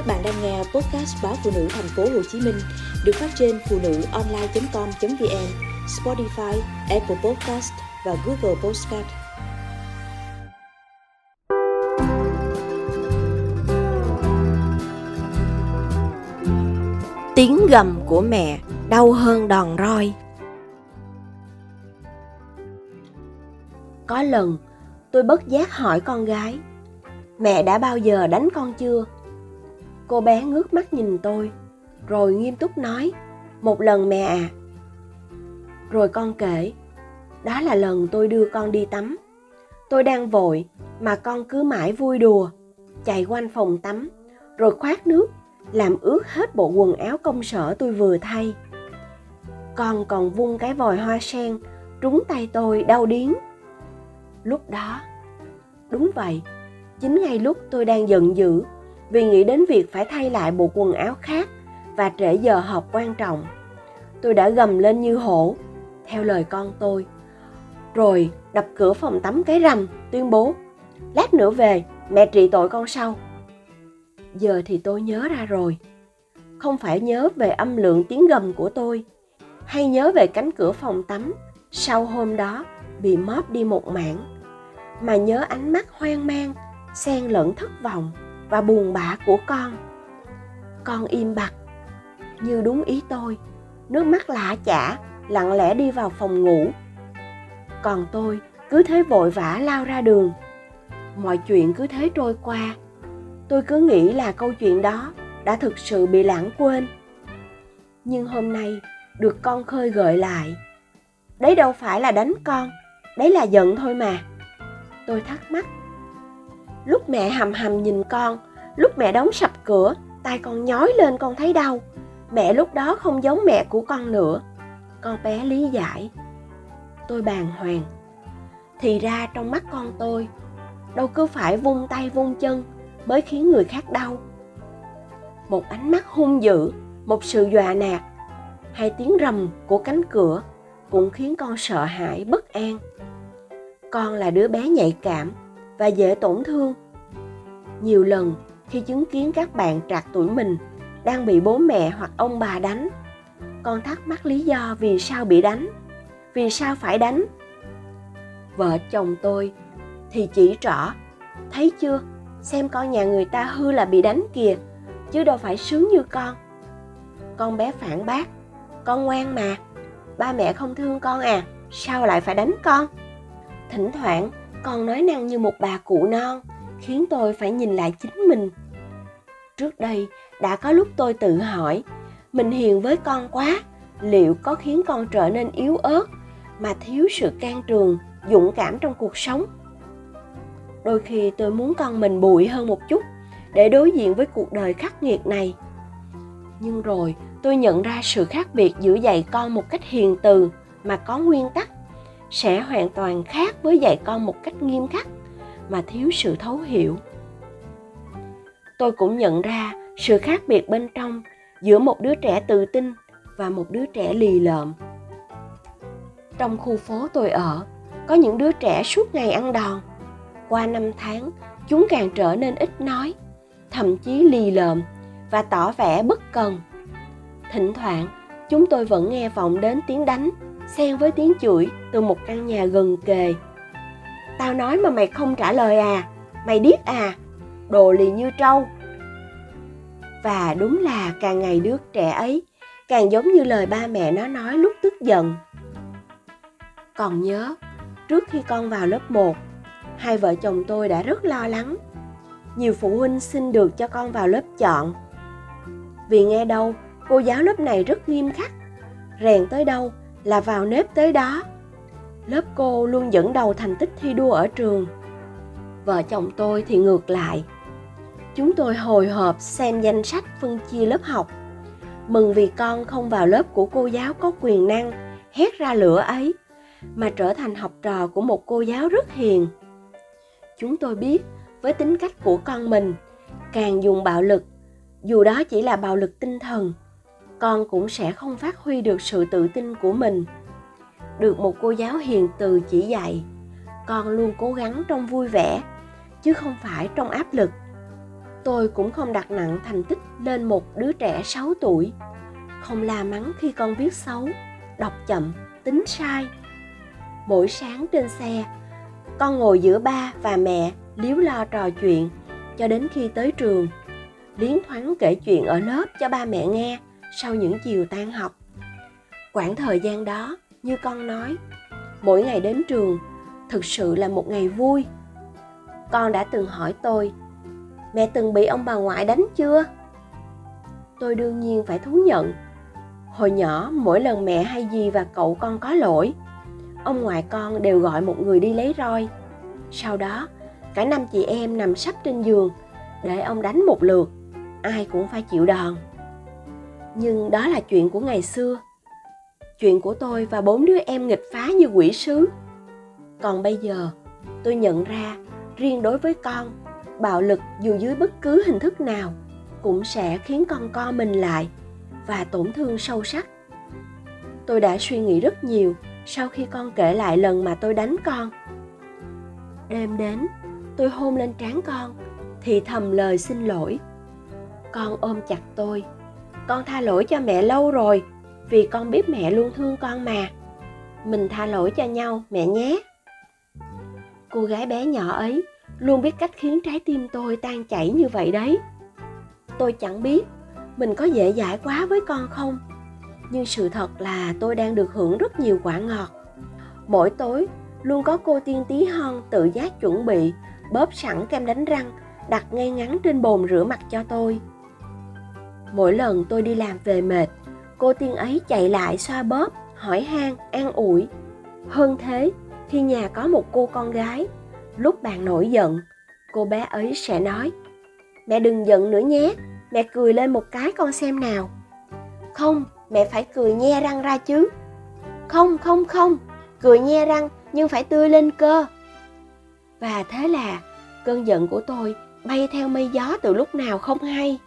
Các bạn đang nghe podcast báo phụ nữ thành phố Hồ Chí Minh được phát trên phụ nữ online.com.vn, Spotify, Apple Podcast và Google Podcast. Tiếng gầm của mẹ đau hơn đòn roi. Có lần, tôi bất giác hỏi con gái, mẹ đã bao giờ đánh con chưa? Cô bé ngước mắt nhìn tôi, rồi nghiêm túc nói, một lần mẹ à. Rồi con kể, đó là lần tôi đưa con đi tắm. Tôi đang vội mà con cứ mãi vui đùa, chạy quanh phòng tắm, rồi khoát nước, làm ướt hết bộ quần áo công sở tôi vừa thay. Con còn vung cái vòi hoa sen trúng tay tôi đau điếng. Lúc đó, đúng vậy, chính ngay lúc tôi đang giận dữ vì nghĩ đến việc phải thay lại bộ quần áo khác và trễ giờ họp quan trọng. Tôi đã gầm lên như hổ, theo lời con tôi. Rồi đập cửa phòng tắm cái rầm, tuyên bố, lát nữa về, mẹ trị tội con sau. Giờ thì tôi nhớ ra rồi. Không phải nhớ về âm lượng tiếng gầm của tôi, hay nhớ về cánh cửa phòng tắm sau hôm đó bị móp đi một mảng, mà nhớ ánh mắt hoang mang, xen lẫn thất vọng và buồn bã của con. Con im bặt. Như đúng ý tôi, nước mắt lạ chả, lặng lẽ đi vào phòng ngủ. Còn tôi cứ thế vội vã lao ra đường. Mọi chuyện cứ thế trôi qua. Tôi cứ nghĩ là câu chuyện đó đã thực sự bị lãng quên. Nhưng hôm nay được con khơi gợi lại. Đấy đâu phải là đánh con, đấy là giận thôi mà. Tôi thắc mắc lúc mẹ hầm hầm nhìn con, lúc mẹ đóng sập cửa tay con nhói lên con thấy đau. Mẹ lúc đó không giống mẹ của con nữa. Con bé lý giải. Tôi bàng hoàng. Thì ra trong mắt con tôi, đâu cứ phải vung tay vung chân mới khiến người khác đau. Một ánh mắt hung dữ, một sự dọa nạt hay tiếng rầm của cánh cửa cũng khiến con sợ hãi, bất an. Con là đứa bé nhạy cảm và dễ tổn thương. Nhiều lần khi chứng kiến các bạn trạc tuổi mình đang bị bố mẹ hoặc ông bà đánh con thắc mắc lý do vì sao bị đánh vì sao phải đánh. Vợ chồng tôi thì chỉ rõ, thấy chưa? Xem con nhà người ta hư là bị đánh kìa chứ đâu phải sướng như con. Con bé phản bác con ngoan mà ba mẹ không thương con à sao lại phải đánh con? Thỉnh thoảng con nói năng như một bà cụ non, khiến tôi phải nhìn lại chính mình. Trước đây, đã có lúc tôi tự hỏi, mình hiền với con quá, liệu có khiến con trở nên yếu ớt mà thiếu sự can trường, dũng cảm trong cuộc sống? Đôi khi tôi muốn con mình bụi hơn một chút để đối diện với cuộc đời khắc nghiệt này. Nhưng rồi tôi nhận ra sự khác biệt giữa dạy con một cách hiền từ mà có nguyên tắc sẽ hoàn toàn khác với dạy con một cách nghiêm khắc mà thiếu sự thấu hiểu. Tôi cũng nhận ra sự khác biệt bên trong giữa một đứa trẻ tự tin và một đứa trẻ lì lợm. Trong khu phố tôi ở, có những đứa trẻ suốt ngày ăn đòn. Qua năm tháng, chúng càng trở nên ít nói, thậm chí lì lợm và tỏ vẻ bất cần. Thỉnh thoảng, chúng tôi vẫn nghe vọng đến tiếng đánh xen với tiếng chửi từ một căn nhà gần kề. Tao nói mà mày không trả lời à mày điếc à đồ lì như trâu. Và đúng là càng ngày đứa trẻ ấy càng giống như lời ba mẹ nó nói lúc tức giận. Còn nhớ, trước khi con vào lớp 1 hai vợ chồng tôi đã rất lo lắng. Nhiều phụ huynh xin được cho con vào lớp chọn. Vì nghe đâu, cô giáo lớp này rất nghiêm khắc, rèn tới đâu là vào nếp tới đó. Lớp cô luôn dẫn đầu thành tích thi đua ở trường. Vợ chồng tôi thì ngược lại. Chúng tôi hồi hộp xem danh sách phân chia lớp học. Mừng vì con không vào lớp của cô giáo có quyền năng, hét ra lửa ấy, mà trở thành học trò của một cô giáo rất hiền. Chúng tôi biết, với tính cách của con mình, càng dùng bạo lực, dù đó chỉ là bạo lực tinh thần con cũng sẽ không phát huy được sự tự tin của mình được một cô giáo hiền từ chỉ dạy con luôn cố gắng trong vui vẻ chứ không phải trong áp lực Tôi cũng không đặt nặng thành tích lên một đứa trẻ 6 tuổi. Không la mắng khi con viết xấu, đọc chậm, tính sai. Mỗi sáng trên xe, con ngồi giữa ba và mẹ liếu lo trò chuyện cho đến khi tới trường. Liến thoáng kể chuyện ở lớp cho ba mẹ nghe sau những chiều tan học. Quãng thời gian đó, như con nói, mỗi ngày đến trường thực sự là một ngày vui. Con đã từng hỏi tôi, mẹ từng bị ông bà ngoại đánh chưa? Tôi đương nhiên phải thú nhận. Hồi nhỏ, mỗi lần mẹ hay dì và cậu con có lỗi, ông ngoại con đều gọi một người đi lấy roi. Sau đó, cả năm chị em nằm sắp trên giường để ông đánh một lượt, ai cũng phải chịu đòn. Nhưng đó là chuyện của ngày xưa. Chuyện của tôi và bốn đứa em nghịch phá như quỷ sứ. Còn bây giờ, tôi nhận ra riêng đối với con, bạo lực dù dưới bất cứ hình thức nào cũng sẽ khiến con co mình lại và tổn thương sâu sắc. Tôi đã suy nghĩ rất nhiều sau khi con kể lại lần mà tôi đánh con. Đêm đến, tôi hôn lên trán con, thì thầm lời xin lỗi. Con ôm chặt tôi. Con tha lỗi cho mẹ lâu rồi, vì con biết mẹ luôn thương con mà. Mình tha lỗi cho nhau, mẹ nhé. Cô gái bé nhỏ ấy luôn biết cách khiến trái tim tôi tan chảy như vậy đấy. Tôi chẳng biết mình có dễ dãi quá với con không, nhưng sự thật là tôi đang được hưởng rất nhiều quả ngọt. Mỗi tối luôn có cô tiên tí hon tự giác chuẩn bị bóp sẵn kem đánh răng đặt ngay ngắn trên bồn rửa mặt cho tôi mỗi lần tôi đi làm về mệt, cô tiên ấy chạy lại xoa bóp, hỏi han, an ủi. Hơn thế, khi nhà có một cô con gái, lúc bạn nổi giận, cô bé ấy sẽ nói, mẹ đừng giận nữa nhé, mẹ cười lên một cái con xem nào. Không, mẹ phải cười nhe răng ra chứ. Không không không, cười nhe răng nhưng phải tươi lên cơ. Và thế là cơn giận của tôi bay theo mây gió từ lúc nào không hay.